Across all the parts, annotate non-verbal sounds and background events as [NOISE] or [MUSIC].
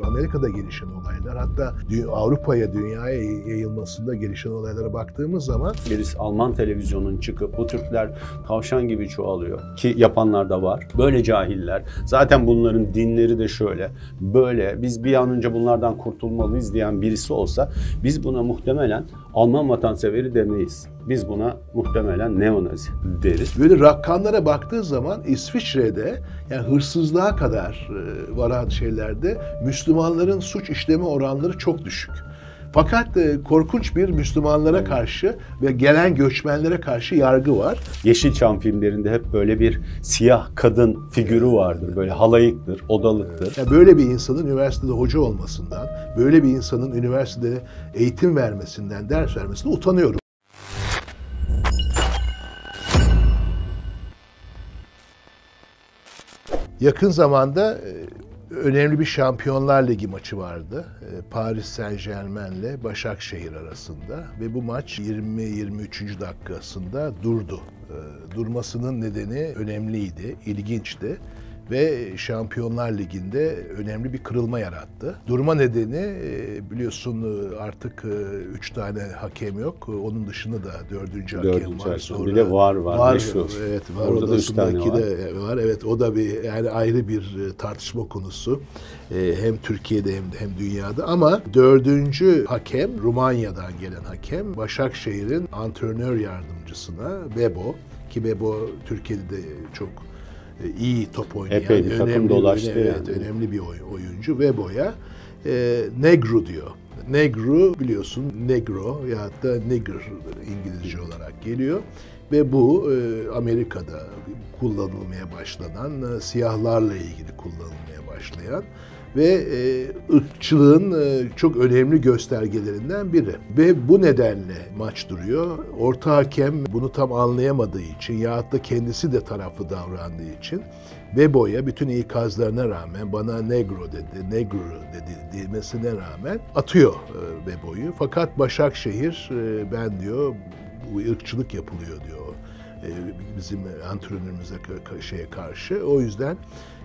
Amerika'da gelişen olaylar hatta Avrupa'ya, dünyaya yayılmasında gelişen olaylara baktığımız zaman birisi Alman televizyonun çıkıp bu Türkler tavşan gibi çoğalıyor ki yapanlar da var. Böyle cahiller. Zaten bunların dinleri de şöyle. Böyle biz bir an önce bunlardan kurtulmalıyız diyen birisi olsa biz buna muhtemelen Alman vatanseveri demeyiz. Biz buna muhtemelen neonazi deriz. Böyle rakamlara baktığı zaman İsviçre'de yani hırsızlığa kadar e, varan şeylerde Müslümanların suç işleme oranları çok düşük. Fakat e, korkunç bir Müslümanlara karşı ve gelen göçmenlere karşı yargı var. Yeşilçam filmlerinde hep böyle bir siyah kadın figürü vardır. Böyle halayıktır, odalıktır. Yani böyle bir insanın üniversitede hoca olmasından, böyle bir insanın üniversitede eğitim vermesinden, ders vermesinden utanıyorum. Yakın zamanda e, önemli bir Şampiyonlar Ligi maçı vardı. E, Paris Saint Germain ile Başakşehir arasında ve bu maç 20-23. dakikasında durdu. E, durmasının nedeni önemliydi, ilginçti ve Şampiyonlar Ligi'nde önemli bir kırılma yarattı. Durma nedeni e, biliyorsun e, artık 3 e, tane hakem yok. Onun dışında da dördüncü hakem dördüncü var. Sonra bir de var var. Var evet var. Orada da üç tane var. De var. Evet o da bir yani ayrı bir tartışma konusu. Hem Türkiye'de hem de hem dünyada ama dördüncü hakem Rumanya'dan gelen hakem Başakşehir'in antrenör yardımcısına Bebo ki Bebo Türkiye'de de çok iyi top oynayan, Epey bir önemli, takım dolaştı. Önemli, yani. evet, önemli bir oyuncu ve boya e, Negro diyor. Negro biliyorsun Negro ya da Nigger İngilizce olarak geliyor ve bu e, Amerika'da kullanılmaya başlanan e, siyahlarla ilgili kullanılmaya başlayan ve e, ırkçılığın e, çok önemli göstergelerinden biri. Ve bu nedenle maç duruyor. Orta hakem bunu tam anlayamadığı için ya da kendisi de taraflı davrandığı için Bebo'ya bütün ikazlarına rağmen bana negro dedi, negro dedi demesine rağmen atıyor e, Bebo'yu. Fakat Başakşehir e, ben diyor bu ırkçılık yapılıyor diyor e, bizim antrenörümüze şeye karşı. O yüzden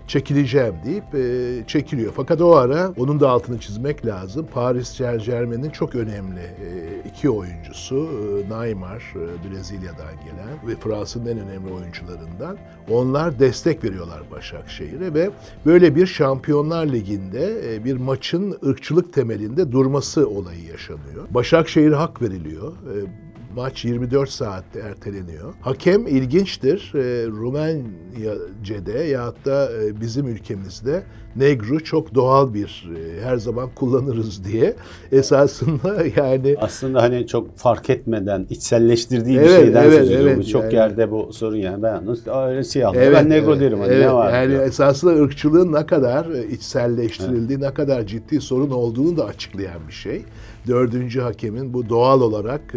çekileceğim deyip e, çekiliyor. Fakat o ara onun da altını çizmek lazım. Paris Saint Germain'in çok önemli e, iki oyuncusu e, Neymar e, Brezilya'dan gelen ve Fransa'nın en önemli oyuncularından. Onlar destek veriyorlar Başakşehir'e ve böyle bir Şampiyonlar Ligi'nde e, bir maçın ırkçılık temelinde durması olayı yaşanıyor. Başakşehir'e hak veriliyor. E, Maç 24 saatte erteleniyor. Hakem ilginçtir. E, Rumence'de ya da e, bizim ülkemizde negru çok doğal bir e, her zaman kullanırız diye esasında [LAUGHS] yani aslında hani çok fark etmeden içselleştirdiği evet, bir şeyden evet, söz ediyor. Evet, çok yani, yerde bu sorun yani ben öyle siyah evet, ben negro evet, derim hani evet, ne var? Yani diyor. esasında ırkçılığın ne kadar içselleştirildiği, evet. ne kadar ciddi sorun olduğunu da açıklayan bir şey. Dördüncü hakemin bu doğal olarak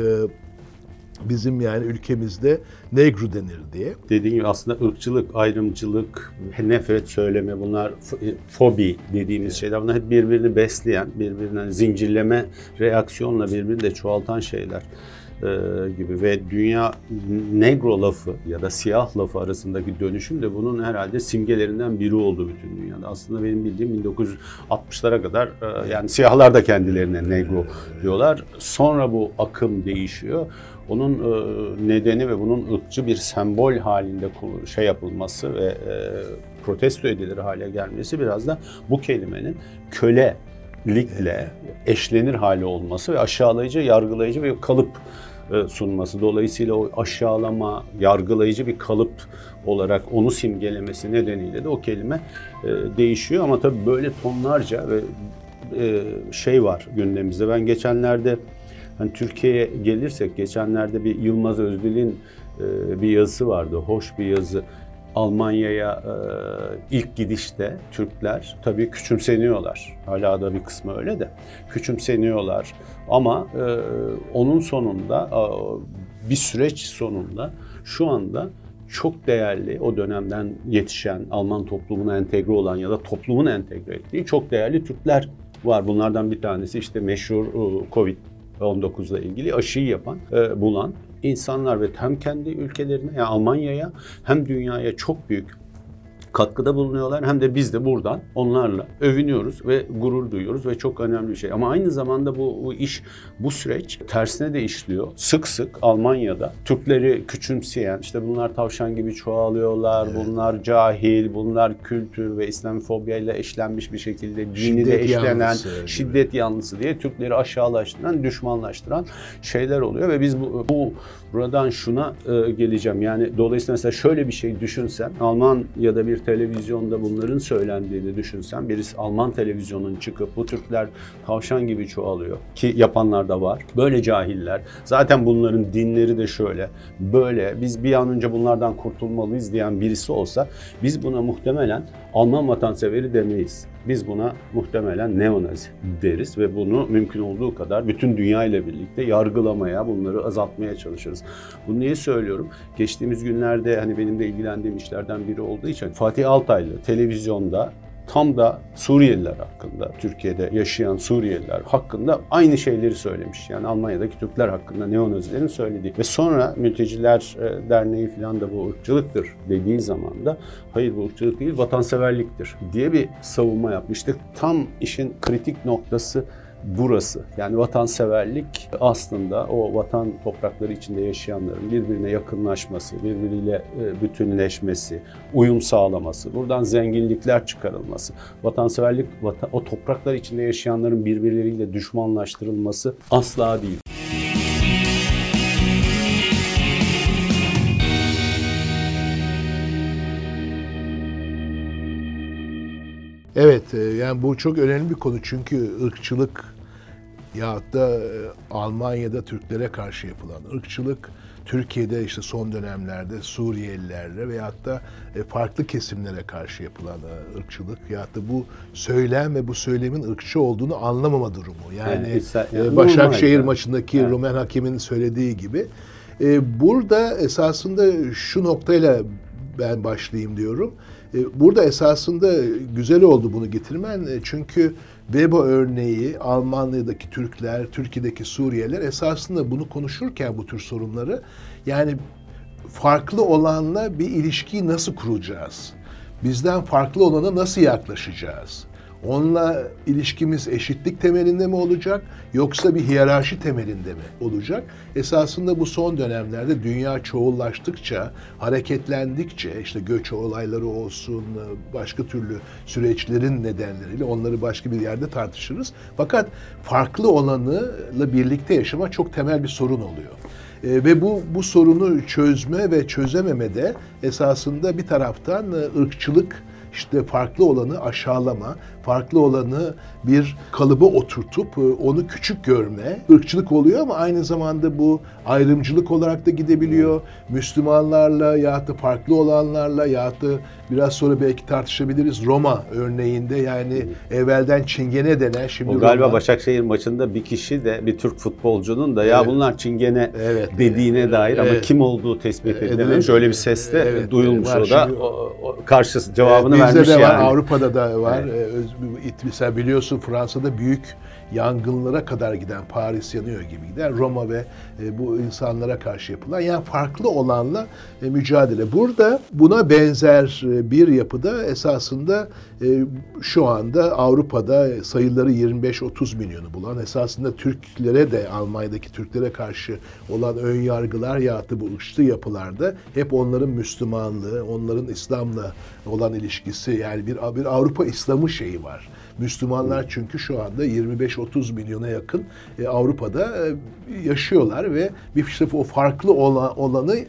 bizim yani ülkemizde negro denir diye. Dediğim gibi aslında ırkçılık, ayrımcılık, nefret söyleme bunlar fobi dediğimiz şeyler. Bunlar hep birbirini besleyen, birbirinden zincirleme reaksiyonla birbirini de çoğaltan şeyler e, gibi ve dünya negro lafı ya da siyah lafı arasındaki dönüşüm de bunun herhalde simgelerinden biri oldu bütün dünyada. Aslında benim bildiğim 1960'lara kadar e, yani siyahlar da kendilerine negro diyorlar. Sonra bu akım değişiyor. Onun e, nedeni ve bunun ırkçı bir sembol halinde şey yapılması ve e, protesto edilir hale gelmesi biraz da bu kelimenin kölelikle eşlenir hali olması ve aşağılayıcı, yargılayıcı ve kalıp e, sunması. Dolayısıyla o aşağılama, yargılayıcı bir kalıp olarak onu simgelemesi nedeniyle de o kelime değişiyor. Ama tabii böyle tonlarca ve şey var gündemimizde. Ben geçenlerde Hani Türkiye'ye gelirsek geçenlerde bir Yılmaz Özdil'in e, bir yazısı vardı. Hoş bir yazı. Almanya'ya e, ilk gidişte Türkler tabii küçümseniyorlar. Hala da bir kısmı öyle de küçümseniyorlar. Ama e, onun sonunda bir süreç sonunda şu anda çok değerli o dönemden yetişen Alman toplumuna entegre olan ya da toplumun entegre ettiği çok değerli Türkler var. Bunlardan bir tanesi işte meşhur Covid 19 ile ilgili aşıyı yapan, e, bulan insanlar ve hem kendi ülkelerine yani Almanya'ya hem dünyaya çok büyük katkıda bulunuyorlar hem de biz de buradan onlarla övünüyoruz ve gurur duyuyoruz ve çok önemli bir şey. Ama aynı zamanda bu, bu iş, bu süreç tersine de işliyor. Sık sık Almanya'da Türkleri küçümseyen, işte bunlar tavşan gibi çoğalıyorlar, evet. bunlar cahil, bunlar kültür ve İslamofobya ile eşlenmiş bir şekilde dini şiddet de eşlenen, yanlısı, şiddet yanlısı diye Türkleri aşağılaştıran, düşmanlaştıran şeyler oluyor ve biz bu, bu buradan şuna e, geleceğim. Yani dolayısıyla mesela şöyle bir şey düşünsen, Alman ya da bir televizyonda bunların söylendiğini düşünsen, birisi Alman televizyonun çıkıp bu Türkler tavşan gibi çoğalıyor ki yapanlar da var. Böyle cahiller. Zaten bunların dinleri de şöyle, böyle. Biz bir an önce bunlardan kurtulmalıyız diyen birisi olsa biz buna muhtemelen Alman vatanseveri demeyiz. Biz buna muhtemelen neonazi deriz ve bunu mümkün olduğu kadar bütün dünya ile birlikte yargılamaya, bunları azaltmaya çalışırız. Bunu niye söylüyorum? Geçtiğimiz günlerde hani benim de ilgilendiğim işlerden biri olduğu için Fatih Altaylı televizyonda tam da Suriyeliler hakkında, Türkiye'de yaşayan Suriyeliler hakkında aynı şeyleri söylemiş. Yani Almanya'daki Türkler hakkında neonazilerin söylediği. Ve sonra Mülteciler e, Derneği falan da bu ırkçılıktır dediği zaman da hayır bu ırkçılık değil vatanseverliktir diye bir savunma yapmıştık. Tam işin kritik noktası burası. Yani vatanseverlik aslında o vatan toprakları içinde yaşayanların birbirine yakınlaşması, birbiriyle e, bütünleşmesi, uyum sağlaması, buradan zenginlikler çıkarılması, vatanseverlik o topraklar içinde yaşayanların birbirleriyle düşmanlaştırılması asla değil. Evet, e, yani bu çok önemli bir konu çünkü ırkçılık ya da e, Almanya'da Türklere karşı yapılan ırkçılık, Türkiye'de işte son dönemlerde Suriyelilerle veyahut da e, farklı kesimlere karşı yapılan ırkçılık ya da bu söylem ve bu söylemin ırkçı olduğunu anlamama durumu. Yani, yani, yani Başakşehir yani. maçındaki evet. Rumen hakemin söylediği gibi. Burada esasında şu noktayla ben başlayayım diyorum. E, burada esasında güzel oldu bunu getirmen e, çünkü Webo örneği Almanya'daki Türkler, Türkiye'deki Suriyeliler esasında bunu konuşurken bu tür sorunları yani farklı olanla bir ilişkiyi nasıl kuracağız? Bizden farklı olana nasıl yaklaşacağız? Onunla ilişkimiz eşitlik temelinde mi olacak yoksa bir hiyerarşi temelinde mi olacak? Esasında bu son dönemlerde dünya çoğullaştıkça, hareketlendikçe işte göç olayları olsun, başka türlü süreçlerin nedenleriyle onları başka bir yerde tartışırız. Fakat farklı olanıyla birlikte yaşama çok temel bir sorun oluyor. E, ve bu bu sorunu çözme ve çözememede esasında bir taraftan e, ırkçılık işte farklı olanı aşağılama, farklı olanı bir kalıba oturtup e, onu küçük görme, ırkçılık oluyor ama aynı zamanda bu ayrımcılık olarak da gidebiliyor. Müslümanlarla ya da farklı olanlarla ya da biraz sonra belki tartışabiliriz. Roma örneğinde yani evvelden Çingene denen şimdi o galiba Roma. Başakşehir maçında bir kişi de bir Türk futbolcunun da ya evet. bunlar Çingene evet. dediğine dair evet. ama kim olduğu tespit edilememiş. Şöyle bir ses de evet. duyulmuş o da. O, o karşı cevabını evet, vermiş de var, yani. Avrupa'da da var. Evet. Mesela biliyorsun Fransa'da büyük yangınlara kadar giden Paris yanıyor gibi gider. Roma ve e, bu insanlara karşı yapılan yani farklı olanla e, mücadele. Burada buna benzer e, bir yapıda esasında e, şu anda Avrupa'da sayıları 25-30 milyonu bulan esasında Türklere de Almanya'daki Türklere karşı olan ön yargılar ya bu ırkçı yapılarda hep onların Müslümanlığı, onların İslam'la olan ilişkisi yani bir, bir Avrupa İslamı şeyi var. Müslümanlar çünkü şu anda 25-30 milyona yakın e, Avrupa'da e, yaşıyorlar ve bir işte o farklı olan, olanının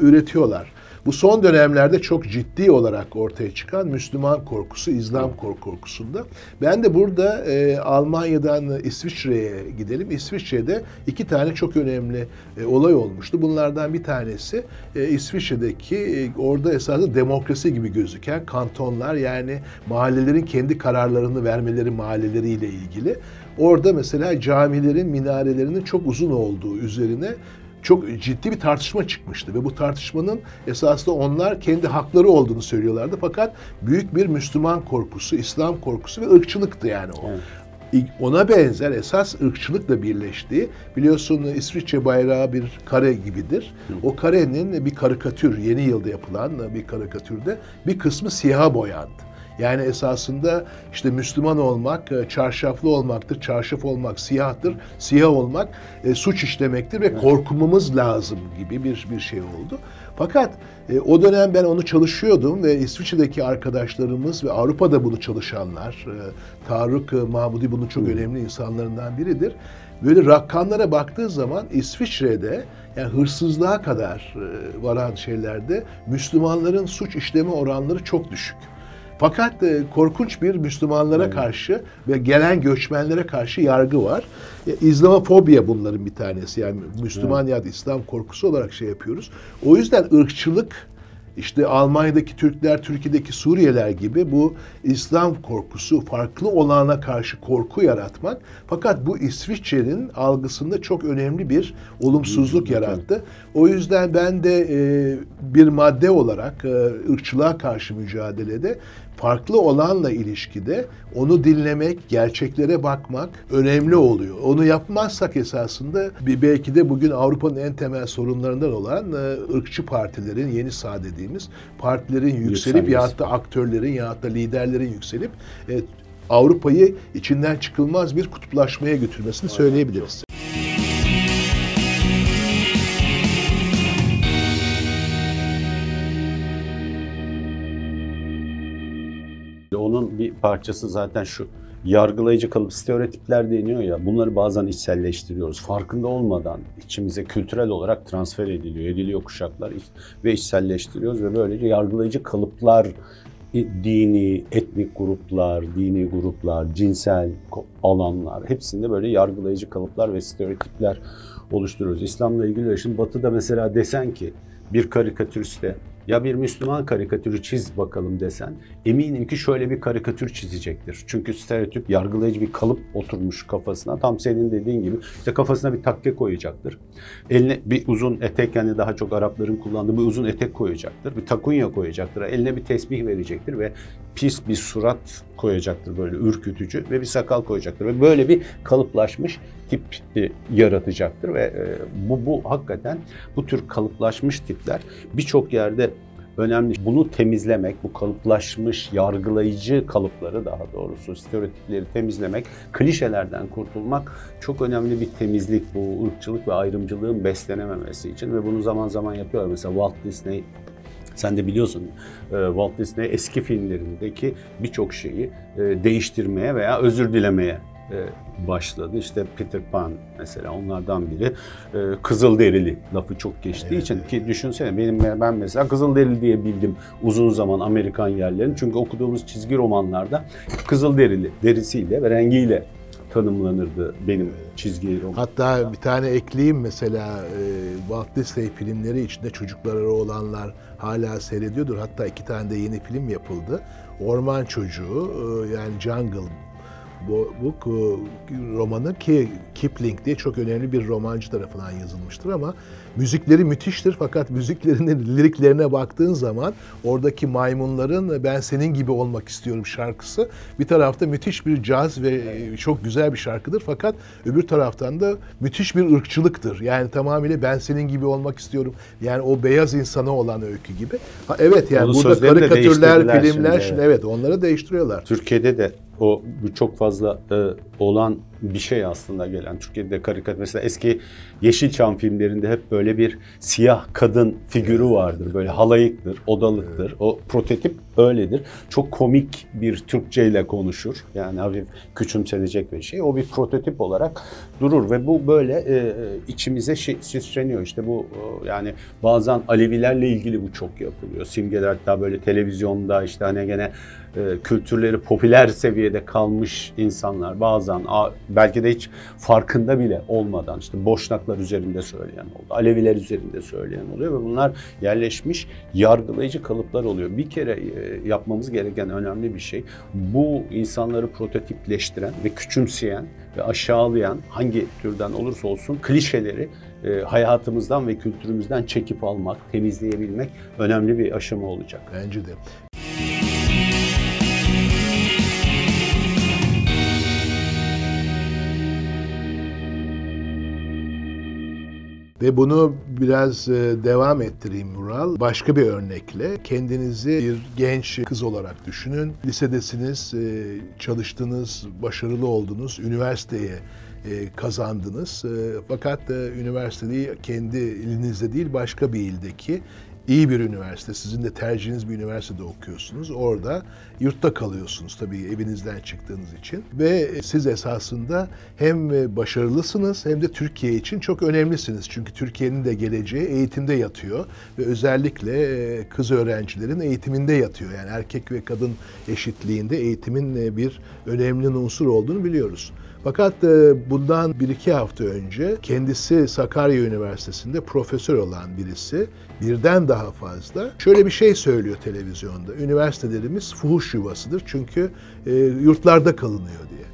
üretiyorlar. Bu son dönemlerde çok ciddi olarak ortaya çıkan Müslüman korkusu, İslam korkusunda. Ben de burada e, Almanya'dan İsviçre'ye gidelim. İsviçre'de iki tane çok önemli e, olay olmuştu. Bunlardan bir tanesi e, İsviçre'deki e, orada esasında demokrasi gibi gözüken kantonlar yani mahallelerin kendi kararlarını vermeleri mahalleleriyle ilgili. Orada mesela camilerin minarelerinin çok uzun olduğu üzerine çok ciddi bir tartışma çıkmıştı ve bu tartışmanın esasında onlar kendi hakları olduğunu söylüyorlardı fakat büyük bir Müslüman korkusu, İslam korkusu ve ırkçılıktı yani o. Evet. ona benzer esas ırkçılıkla birleştiği biliyorsun İsviçre bayrağı bir kare gibidir. O karenin bir karikatür yeni yılda yapılan bir karikatürde bir kısmı siyaha boyandı. Yani esasında işte Müslüman olmak e, çarşaflı olmaktır, çarşaf olmak siyahtır, siyah olmak e, suç işlemektir ve korkmamız lazım gibi bir bir şey oldu. Fakat e, o dönem ben onu çalışıyordum ve İsviçre'deki arkadaşlarımız ve Avrupa'da bunu çalışanlar, e, Tarık e, Mahmudi bunun çok önemli insanlarından biridir. Böyle rakamlara baktığı zaman İsviçre'de yani hırsızlığa kadar e, varan şeylerde Müslümanların suç işleme oranları çok düşük. Fakat e, korkunç bir Müslümanlara karşı ve gelen göçmenlere karşı yargı var. E, İslamofobya bunların bir tanesi. Yani Müslüman ya da İslam korkusu olarak şey yapıyoruz. O yüzden ırkçılık işte Almanya'daki Türkler, Türkiye'deki Suriyeliler gibi bu İslam korkusu, farklı olana karşı korku yaratmak. Fakat bu İsviçre'nin algısında çok önemli bir olumsuzluk yarattı. O yüzden ben de e, bir madde olarak e, ırkçılığa karşı mücadelede farklı olanla ilişkide onu dinlemek, gerçeklere bakmak önemli oluyor. Onu yapmazsak esasında belki de bugün Avrupa'nın en temel sorunlarından olan e, ırkçı partilerin, yeni sağ dediğimiz partilerin yükselip ya da aktörlerin ya da liderlerin yükselip e, Avrupa'yı içinden çıkılmaz bir kutuplaşmaya götürmesini söyleyebiliriz. Bir parçası zaten şu yargılayıcı kalıp stereotipler deniyor ya bunları bazen içselleştiriyoruz. Farkında olmadan içimize kültürel olarak transfer ediliyor, ediliyor kuşaklar ve içselleştiriyoruz ve böylece yargılayıcı kalıplar dini, etnik gruplar, dini gruplar, cinsel alanlar hepsinde böyle yargılayıcı kalıplar ve stereotipler oluşturuyoruz. İslam'la ilgili şimdi batıda mesela desen ki bir karikatüriste ya bir Müslüman karikatürü çiz bakalım desen eminim ki şöyle bir karikatür çizecektir. Çünkü stereotip yargılayıcı bir kalıp oturmuş kafasına. Tam senin dediğin gibi işte kafasına bir takke koyacaktır. Eline bir uzun etek yani daha çok Arapların kullandığı bir uzun etek koyacaktır. Bir takunya koyacaktır. Eline bir tesbih verecektir ve pis bir surat koyacaktır böyle ürkütücü ve bir sakal koyacaktır. Ve böyle bir kalıplaşmış tip e, yaratacaktır ve e, bu, bu hakikaten bu tür kalıplaşmış tipler birçok yerde önemli. Bunu temizlemek, bu kalıplaşmış, yargılayıcı kalıpları daha doğrusu stereotipleri temizlemek, klişelerden kurtulmak çok önemli bir temizlik bu ırkçılık ve ayrımcılığın beslenememesi için ve bunu zaman zaman yapıyorlar. Mesela Walt Disney sen de biliyorsun e, Walt Disney eski filmlerindeki birçok şeyi e, değiştirmeye veya özür dilemeye e, başladı. İşte Peter Pan mesela onlardan biri. E, Kızılderili lafı çok geçtiği evet, için ki düşünsene benim ben mesela Kızılderili diye bildim uzun zaman Amerikan yerlerini. Çünkü okuduğumuz çizgi romanlarda Kızılderili derisiyle ve rengiyle tanımlanırdı benim çizgi roman. Hatta bir tane ekleyeyim mesela e, Walt Disney filmleri içinde çocukları olanlar hala seyrediyordur. Hatta iki tane de yeni film yapıldı. Orman Çocuğu yani Jungle bu, bu romanı ki Kipling diye çok önemli bir romancı tarafından yazılmıştır ama müzikleri müthiştir fakat müziklerinin liriklerine baktığın zaman oradaki maymunların ben senin gibi olmak istiyorum şarkısı bir tarafta müthiş bir caz ve çok güzel bir şarkıdır fakat öbür taraftan da müthiş bir ırkçılıktır. Yani tamamıyla ben senin gibi olmak istiyorum. Yani o beyaz insana olan öykü gibi. Ha, evet yani Onun burada karikatürler, filmler şimdi, evet. evet onları değiştiriyorlar. Türkiye'de de o çok fazla e, olan bir şey aslında gelen. Türkiye'de karikatür mesela eski Yeşilçam filmlerinde hep böyle bir siyah kadın figürü vardır. Böyle halayıktır, odalıktır. O prototip öyledir. Çok komik bir Türkçe ile konuşur. Yani hafif küçümsenecek bir şey. O bir prototip olarak durur ve bu böyle e, içimize şişleniyor. İşte bu e, yani bazen Alevilerle ilgili bu çok yapılıyor. Simgeler hatta böyle televizyonda işte hani gene e, kültürleri popüler seviyede kalmış insanlar bazen belki de hiç farkında bile olmadan işte Boşnaklar üzerinde söyleyen oldu, Aleviler üzerinde söyleyen oluyor ve bunlar yerleşmiş yargılayıcı kalıplar oluyor. Bir kere e, yapmamız gereken önemli bir şey bu insanları prototipleştiren ve küçümseyen ve aşağılayan hangi türden olursa olsun klişeleri e, hayatımızdan ve kültürümüzden çekip almak, temizleyebilmek önemli bir aşama olacak. Bence de. Ve bunu biraz e, devam ettireyim Mural. Başka bir örnekle kendinizi bir genç kız olarak düşünün. Lisedesiniz, e, çalıştınız, başarılı oldunuz, üniversiteye e, kazandınız. Fakat üniversiteyi kendi ilinizde değil başka bir ildeki iyi bir üniversite, sizin de tercihiniz bir üniversitede okuyorsunuz. Orada yurtta kalıyorsunuz tabii evinizden çıktığınız için. Ve siz esasında hem başarılısınız hem de Türkiye için çok önemlisiniz. Çünkü Türkiye'nin de geleceği eğitimde yatıyor ve özellikle e, kız öğrencilerin eğitiminde yatıyor. Yani erkek ve kadın eşitliğinde eğitimin e, bir önemli unsur olduğunu biliyoruz. Fakat e, bundan bir iki hafta önce kendisi Sakarya Üniversitesi'nde profesör olan birisi birden daha fazla şöyle bir şey söylüyor televizyonda. Üniversitelerimiz fuhuş yuvasıdır çünkü e, yurtlarda kalınıyor diye.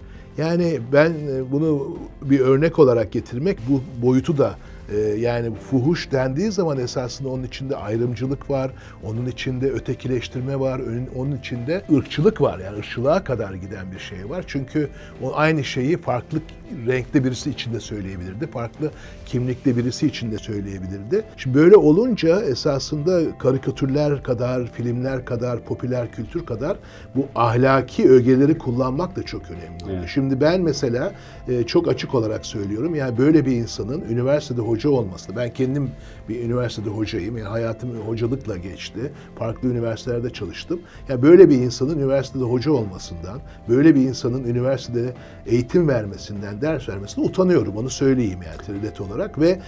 Yani ben e, bunu bir örnek olarak getirmek bu boyutu da ee, yani fuhuş dendiği zaman esasında onun içinde ayrımcılık var, onun içinde ötekileştirme var, onun içinde ırkçılık var. Yani ırkçılığa kadar giden bir şey var. Çünkü o aynı şeyi farklı renkte birisi içinde söyleyebilirdi, farklı kimlikte birisi içinde söyleyebilirdi. Şimdi böyle olunca esasında karikatürler kadar, filmler kadar, popüler kültür kadar bu ahlaki ögeleri kullanmak da çok önemli. Evet. Şimdi ben mesela e, çok açık olarak söylüyorum. Yani böyle bir insanın üniversitede hoca olması. Ben kendim bir üniversitede hocayım. Yani hayatım hocalıkla geçti. Farklı üniversitelerde çalıştım. Yani böyle bir insanın üniversitede hoca olmasından, böyle bir insanın üniversitede eğitim vermesinden, ders vermesinden utanıyorum. Onu söyleyeyim yani net olarak ve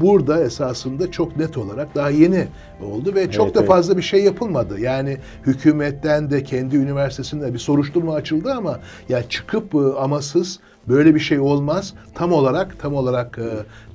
burada esasında çok net olarak daha yeni oldu ve çok evet, da fazla evet. bir şey yapılmadı. Yani hükümetten de kendi üniversitesinde bir soruşturma açıldı ama ya çıkıp ıı, amasız Böyle bir şey olmaz. Tam olarak tam olarak e,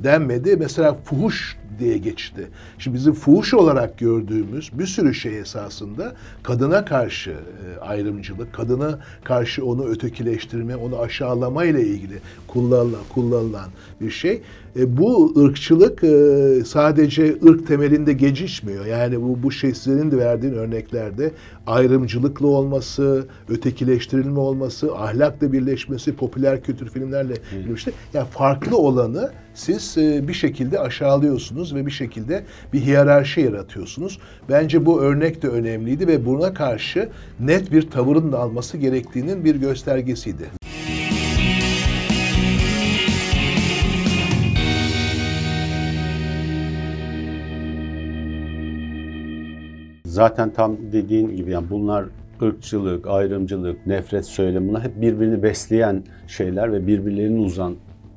denmedi. Mesela fuhuş diye geçti. Şimdi bizim fuhuş olarak gördüğümüz bir sürü şey esasında kadına karşı e, ayrımcılık, kadına karşı onu ötekileştirme, onu aşağılama ile ilgili kullanılan, kullanılan bir şey. E, bu ırkçılık e, sadece ırk temelinde geçişmiyor. Yani bu bu şey sizin de verdiğin örneklerde ayrımcılıklı olması, ötekileştirilme olması, ahlakla birleşmesi, popüler kültür filmlerle birleşti. Yani farklı olanı siz e, bir şekilde aşağılıyorsunuz ve bir şekilde bir hiyerarşi yaratıyorsunuz. Bence bu örnek de önemliydi ve buna karşı net bir tavırın da alması gerektiğinin bir göstergesiydi. Zaten tam dediğin gibi yani bunlar ırkçılık, ayrımcılık, nefret söylemi bunlar hep birbirini besleyen şeyler ve birbirlerinin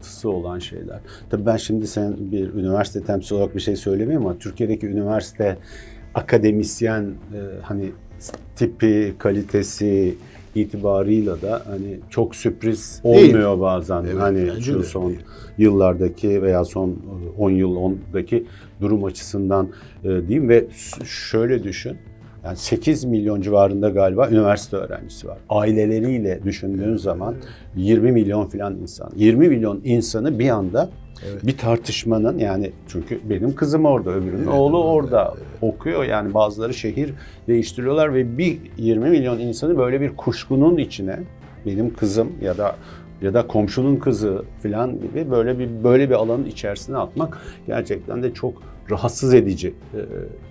uzantısı olan şeyler. Tabii ben şimdi sen bir üniversite temsil olarak bir şey söylemeyeyim ama Türkiye'deki üniversite akademisyen e, hani tipi, kalitesi, itibarıyla da hani çok sürpriz olmuyor değil. bazen. Evet, hani şu son değil. yıllardaki veya son 10 e, yıl 10'daki durum açısından e, diyeyim ve şöyle düşün. Yani 8 milyon civarında galiba üniversite öğrencisi var. Aileleriyle düşündüğün zaman 20 milyon falan insan. 20 milyon insanı bir anda Evet. Bir tartışmanın yani çünkü benim kızım orada, öbürünün evet, oğlu evet, orada evet. okuyor. Yani bazıları şehir değiştiriyorlar ve bir 20 milyon insanı böyle bir kuşkunun içine benim kızım ya da ya da komşunun kızı falan gibi böyle bir böyle bir alanın içerisine atmak gerçekten de çok rahatsız edici e,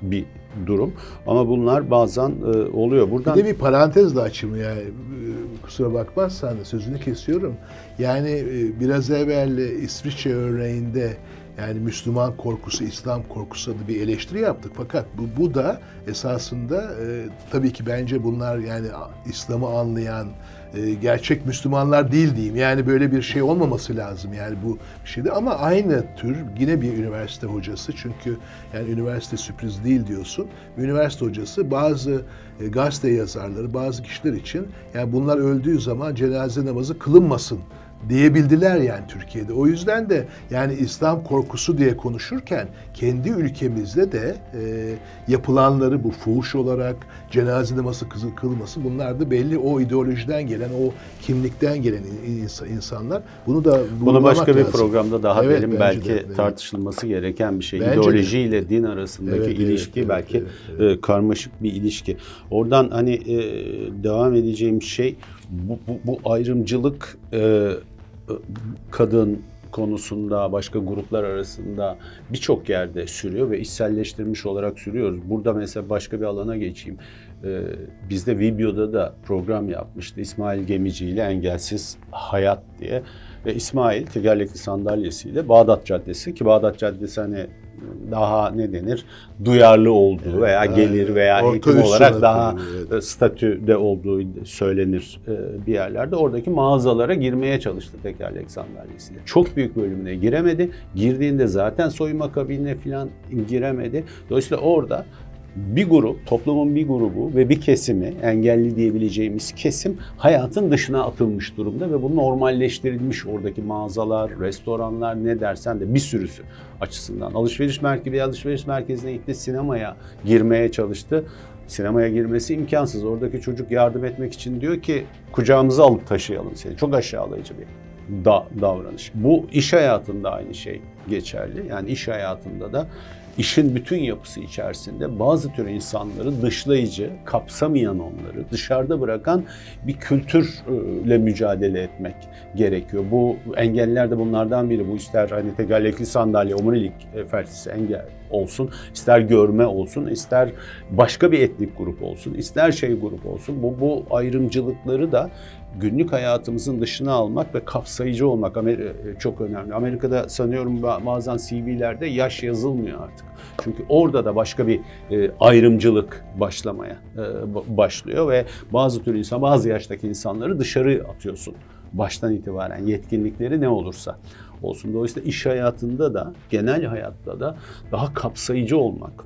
bir durum. Ama bunlar bazen e, oluyor. Buradan bir de bir parantez de açayım yani e, kusura bakmazsan sözünü kesiyorum. Yani biraz evvel İsviçre örneğinde yani Müslüman korkusu, İslam korkusu adı bir eleştiri yaptık. Fakat bu, bu da esasında e, tabii ki bence bunlar yani İslam'ı anlayan, e, gerçek Müslümanlar değil diyeyim. Yani böyle bir şey olmaması lazım yani bu şeyde ama aynı tür yine bir üniversite hocası çünkü yani üniversite sürpriz değil diyorsun. Üniversite hocası bazı e, gazete yazarları, bazı kişiler için yani bunlar öldüğü zaman cenaze namazı kılınmasın diyebildiler yani Türkiye'de. O yüzden de yani İslam korkusu diye konuşurken kendi ülkemizde de e, yapılanları bu fuhuş olarak cenaze namazı kılması bunlar da belli o ideolojiden gelen o kimlikten gelen insanlar. Bunu da bunu başka lazım. bir programda daha evet, derin belki de, evet. tartışılması gereken bir şey. Bence İdeoloji de. ile din arasındaki evet, ilişki evet, belki evet, evet. E, karmaşık bir ilişki. Oradan hani e, devam edeceğim şey bu, bu, bu ayrımcılık e, kadın, konusunda, başka gruplar arasında birçok yerde sürüyor ve içselleştirmiş olarak sürüyoruz. Burada mesela başka bir alana geçeyim. Ee, biz de Vibio'da da program yapmıştı. İsmail Gemici ile Engelsiz Hayat diye. Ve İsmail tekerlekli sandalyesiyle Bağdat Caddesi ki Bağdat Caddesi hani daha ne denir duyarlı olduğu veya gelir veya orta eğitim olarak daha evet. statüde olduğu söylenir e, bir yerlerde. Oradaki mağazalara girmeye çalıştı tekerlek sandalyesiyle. Çok büyük bölümüne giremedi. Girdiğinde zaten soyunma kabinine falan giremedi. Dolayısıyla orada bir grup, toplumun bir grubu ve bir kesimi, engelli diyebileceğimiz kesim hayatın dışına atılmış durumda ve bu normalleştirilmiş oradaki mağazalar, restoranlar ne dersen de bir sürüsü açısından. Alışveriş merkezi, alışveriş merkezine gitti, sinemaya girmeye çalıştı. Sinemaya girmesi imkansız. Oradaki çocuk yardım etmek için diyor ki kucağımıza alıp taşıyalım seni. Çok aşağılayıcı bir da, davranış. Bu iş hayatında aynı şey geçerli. Yani iş hayatında da işin bütün yapısı içerisinde bazı tür insanları dışlayıcı, kapsamayan onları dışarıda bırakan bir kültürle mücadele etmek gerekiyor. Bu engeller de bunlardan biri. Bu ister hani tekerlekli sandalye, omurilik e, felçlisi engel olsun, ister görme olsun, ister başka bir etnik grup olsun, ister şey grup olsun. Bu, bu ayrımcılıkları da günlük hayatımızın dışına almak ve kapsayıcı olmak Amer- çok önemli. Amerika'da sanıyorum ba- bazen CV'lerde yaş yazılmıyor artık. Çünkü orada da başka bir e, ayrımcılık başlamaya e, ba- başlıyor ve bazı tür insan, bazı yaştaki insanları dışarı atıyorsun baştan itibaren yetkinlikleri ne olursa olsun. Dolayısıyla iş hayatında da, genel hayatta da daha kapsayıcı olmak,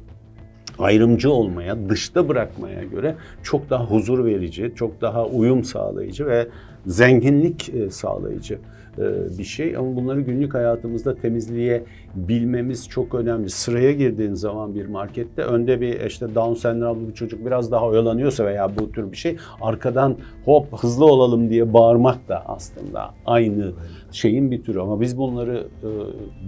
ayrımcı olmaya, dışta bırakmaya göre çok daha huzur verici, çok daha uyum sağlayıcı ve zenginlik e, sağlayıcı e, bir şey. Ama bunları günlük hayatımızda temizliğe bilmemiz çok önemli. Sıraya girdiğin zaman bir markette önde bir işte Down sendromlu bir çocuk biraz daha oyalanıyorsa veya bu tür bir şey arkadan hop hızlı olalım diye bağırmak da aslında aynı şeyin bir türü. Ama biz bunları e,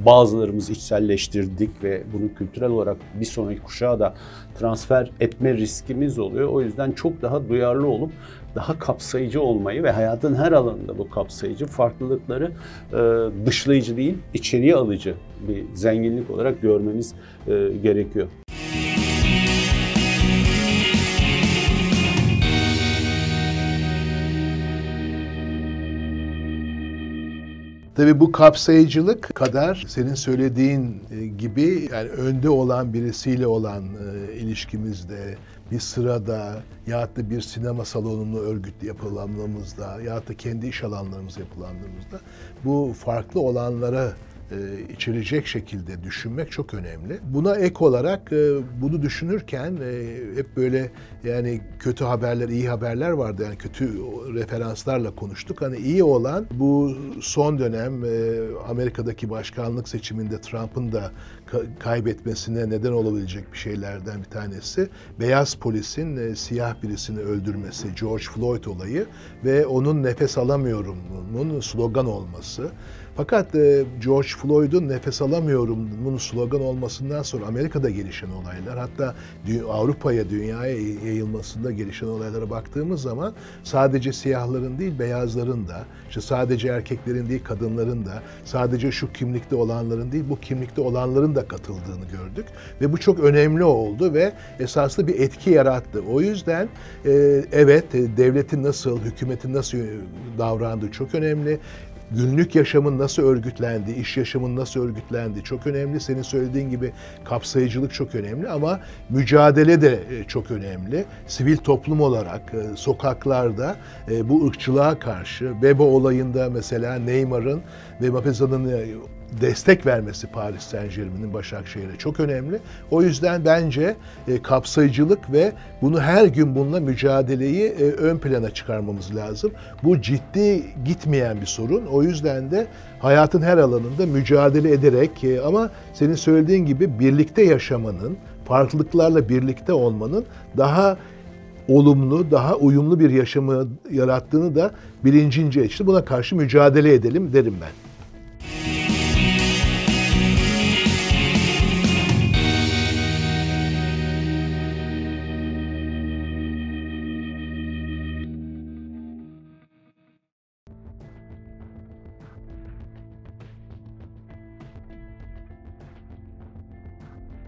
bazılarımız içselleştirdik ve bunu kültürel olarak bir sonraki kuşağa da transfer etme riskimiz oluyor. O yüzden çok daha duyarlı olup daha kapsayıcı olmayı ve hayatın her alanında bu kapsayıcı farklılıkları e, dışlayıcı değil, içeriye alıcı bir zenginlik olarak görmemiz e, gerekiyor. Tabii bu kapsayıcılık kadar senin söylediğin e, gibi yani önde olan birisiyle olan e, ilişkimizde, bir sırada ya da bir sinema salonunu örgütlü yapılanmamızda ya da kendi iş alanlarımız yapılandığımızda bu farklı olanlara e, içerecek şekilde düşünmek çok önemli. Buna ek olarak e, bunu düşünürken e, hep böyle yani kötü haberler, iyi haberler vardı. Yani kötü referanslarla konuştuk. Hani iyi olan bu son dönem e, Amerika'daki başkanlık seçiminde Trump'ın da ka- kaybetmesine neden olabilecek bir şeylerden bir tanesi. Beyaz polisin siyah birisini öldürmesi, George Floyd olayı ve onun nefes alamıyorumun slogan olması. Fakat e, George Floyd'un nefes alamıyorum bunun slogan olmasından sonra Amerika'da gelişen olaylar hatta Avrupa'ya, dünyaya yayılmasında gelişen olaylara baktığımız zaman sadece siyahların değil beyazların da, işte sadece erkeklerin değil kadınların da, sadece şu kimlikte olanların değil bu kimlikte olanların da katıldığını gördük. Ve bu çok önemli oldu ve esaslı bir etki yarattı. O yüzden e, evet e, devletin nasıl, hükümetin nasıl davrandığı çok önemli günlük yaşamın nasıl örgütlendiği, iş yaşamın nasıl örgütlendiği çok önemli. Senin söylediğin gibi kapsayıcılık çok önemli ama mücadele de e, çok önemli. Sivil toplum olarak e, sokaklarda e, bu ırkçılığa karşı Bebo olayında mesela Neymar'ın ve Mbappé'nin destek vermesi Paris Saint Germain'in Başakşehir'e çok önemli. O yüzden bence e, kapsayıcılık ve bunu her gün bununla mücadeleyi e, ön plana çıkarmamız lazım. Bu ciddi gitmeyen bir sorun. O yüzden de hayatın her alanında mücadele ederek e, ama senin söylediğin gibi birlikte yaşamanın, farklılıklarla birlikte olmanın daha olumlu, daha uyumlu bir yaşamı yarattığını da bilincince işte buna karşı mücadele edelim derim ben.